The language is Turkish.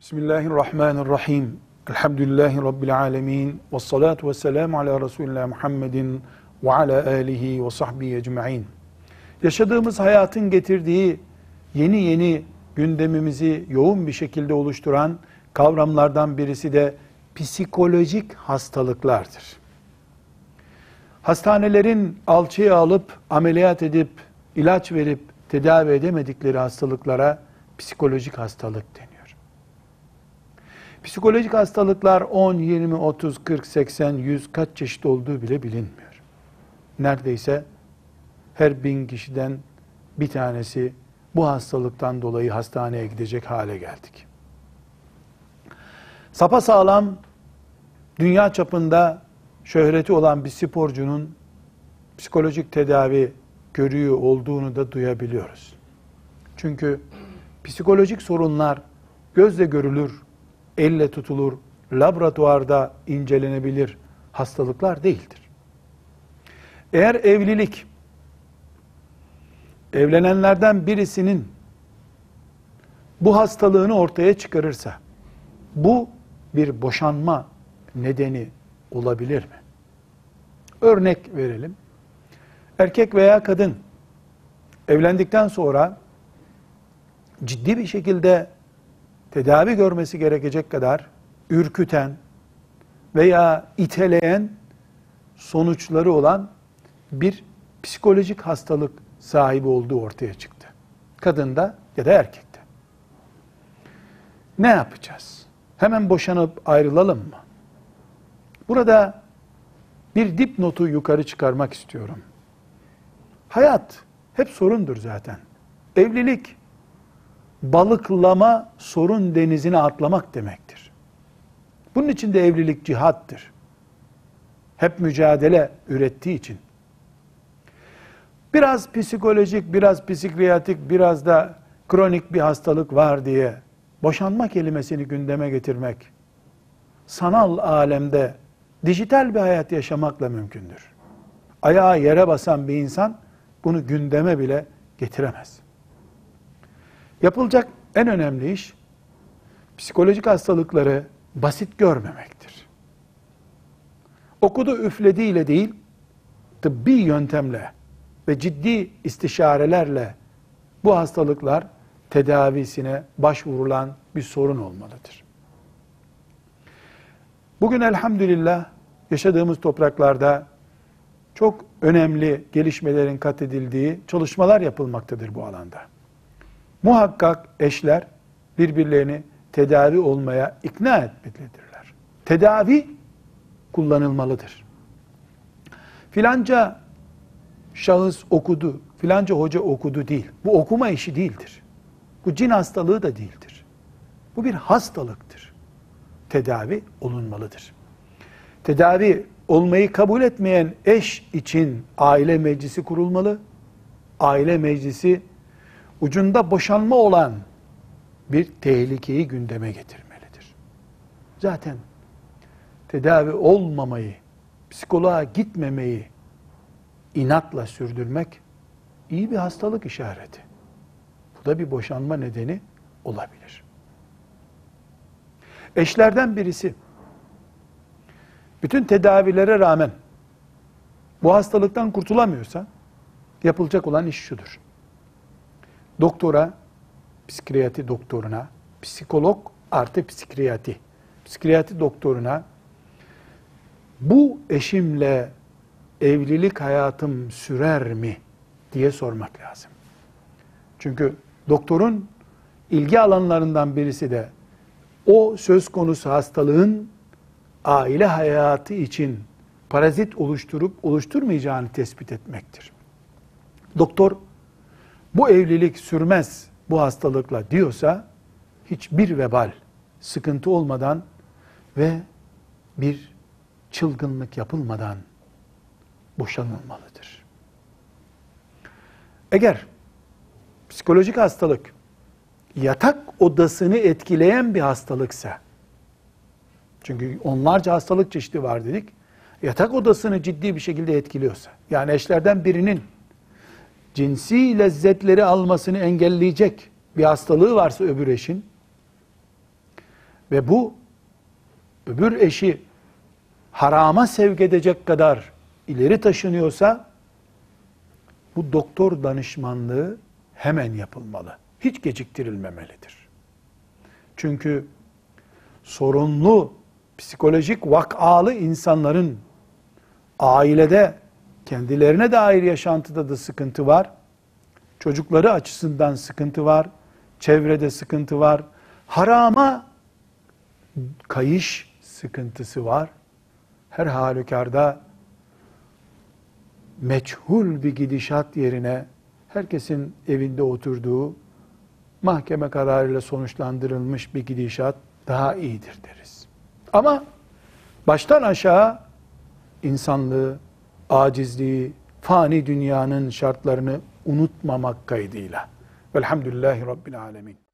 Bismillahirrahmanirrahim. Elhamdülillahi Rabbil alemin. Ve salatu ve selamu ala Resulullah Muhammedin ve ala alihi ve sahbihi ecma'in. Yaşadığımız hayatın getirdiği yeni yeni gündemimizi yoğun bir şekilde oluşturan kavramlardan birisi de psikolojik hastalıklardır. Hastanelerin alçıya alıp ameliyat edip ilaç verip tedavi edemedikleri hastalıklara psikolojik hastalık deniyor. Psikolojik hastalıklar 10, 20, 30, 40, 80, 100 kaç çeşit olduğu bile bilinmiyor. Neredeyse her bin kişiden bir tanesi bu hastalıktan dolayı hastaneye gidecek hale geldik. Sapa sağlam dünya çapında şöhreti olan bir sporcunun psikolojik tedavi görüyor olduğunu da duyabiliyoruz. Çünkü psikolojik sorunlar gözle görülür, elle tutulur, laboratuvarda incelenebilir hastalıklar değildir. Eğer evlilik evlenenlerden birisinin bu hastalığını ortaya çıkarırsa bu bir boşanma nedeni olabilir mi? Örnek verelim. Erkek veya kadın evlendikten sonra ciddi bir şekilde tedavi görmesi gerekecek kadar ürküten veya iteleyen sonuçları olan bir psikolojik hastalık sahibi olduğu ortaya çıktı. Kadında ya da erkekte. Ne yapacağız? Hemen boşanıp ayrılalım mı? Burada bir dipnotu yukarı çıkarmak istiyorum. Hayat hep sorundur zaten. Evlilik balıklama sorun denizine atlamak demektir. Bunun için de evlilik cihattır. Hep mücadele ürettiği için. Biraz psikolojik, biraz psikiyatrik, biraz da kronik bir hastalık var diye boşanma kelimesini gündeme getirmek sanal alemde dijital bir hayat yaşamakla mümkündür. Ayağı yere basan bir insan bunu gündeme bile getiremez. Yapılacak en önemli iş psikolojik hastalıkları basit görmemektir. Okudu üflediğiyle değil, tıbbi yöntemle ve ciddi istişarelerle bu hastalıklar tedavisine başvurulan bir sorun olmalıdır. Bugün elhamdülillah yaşadığımız topraklarda çok önemli gelişmelerin kat edildiği çalışmalar yapılmaktadır bu alanda. Muhakkak eşler birbirlerini tedavi olmaya ikna etmelidirler. Tedavi kullanılmalıdır. Filanca şahıs okudu, filanca hoca okudu değil. Bu okuma işi değildir. Bu cin hastalığı da değildir. Bu bir hastalıktır. Tedavi olunmalıdır. Tedavi olmayı kabul etmeyen eş için aile meclisi kurulmalı. Aile meclisi ucunda boşanma olan bir tehlikeyi gündeme getirmelidir. Zaten tedavi olmamayı, psikoloğa gitmemeyi inatla sürdürmek iyi bir hastalık işareti. Bu da bir boşanma nedeni olabilir. Eşlerden birisi bütün tedavilere rağmen bu hastalıktan kurtulamıyorsa yapılacak olan iş şudur doktora, psikiyatri doktoruna, psikolog artı psikiyatri, psikiyatri doktoruna bu eşimle evlilik hayatım sürer mi diye sormak lazım. Çünkü doktorun ilgi alanlarından birisi de o söz konusu hastalığın aile hayatı için parazit oluşturup oluşturmayacağını tespit etmektir. Doktor bu evlilik sürmez bu hastalıkla diyorsa hiçbir vebal, sıkıntı olmadan ve bir çılgınlık yapılmadan boşanılmalıdır. Eğer psikolojik hastalık yatak odasını etkileyen bir hastalıksa, çünkü onlarca hastalık çeşidi var dedik, yatak odasını ciddi bir şekilde etkiliyorsa, yani eşlerden birinin cinsi lezzetleri almasını engelleyecek bir hastalığı varsa öbür eşin, ve bu öbür eşi harama sevk edecek kadar ileri taşınıyorsa bu doktor danışmanlığı hemen yapılmalı. Hiç geciktirilmemelidir. Çünkü sorunlu, psikolojik vakalı insanların ailede kendilerine dair yaşantıda da sıkıntı var. Çocukları açısından sıkıntı var. Çevrede sıkıntı var. Harama kayış sıkıntısı var. Her halükarda meçhul bir gidişat yerine herkesin evinde oturduğu mahkeme kararıyla sonuçlandırılmış bir gidişat daha iyidir deriz. Ama baştan aşağı insanlığı, acizliği, fani dünyanın şartlarını unutmamak kaydıyla. Velhamdülillahi Rabbil Alemin.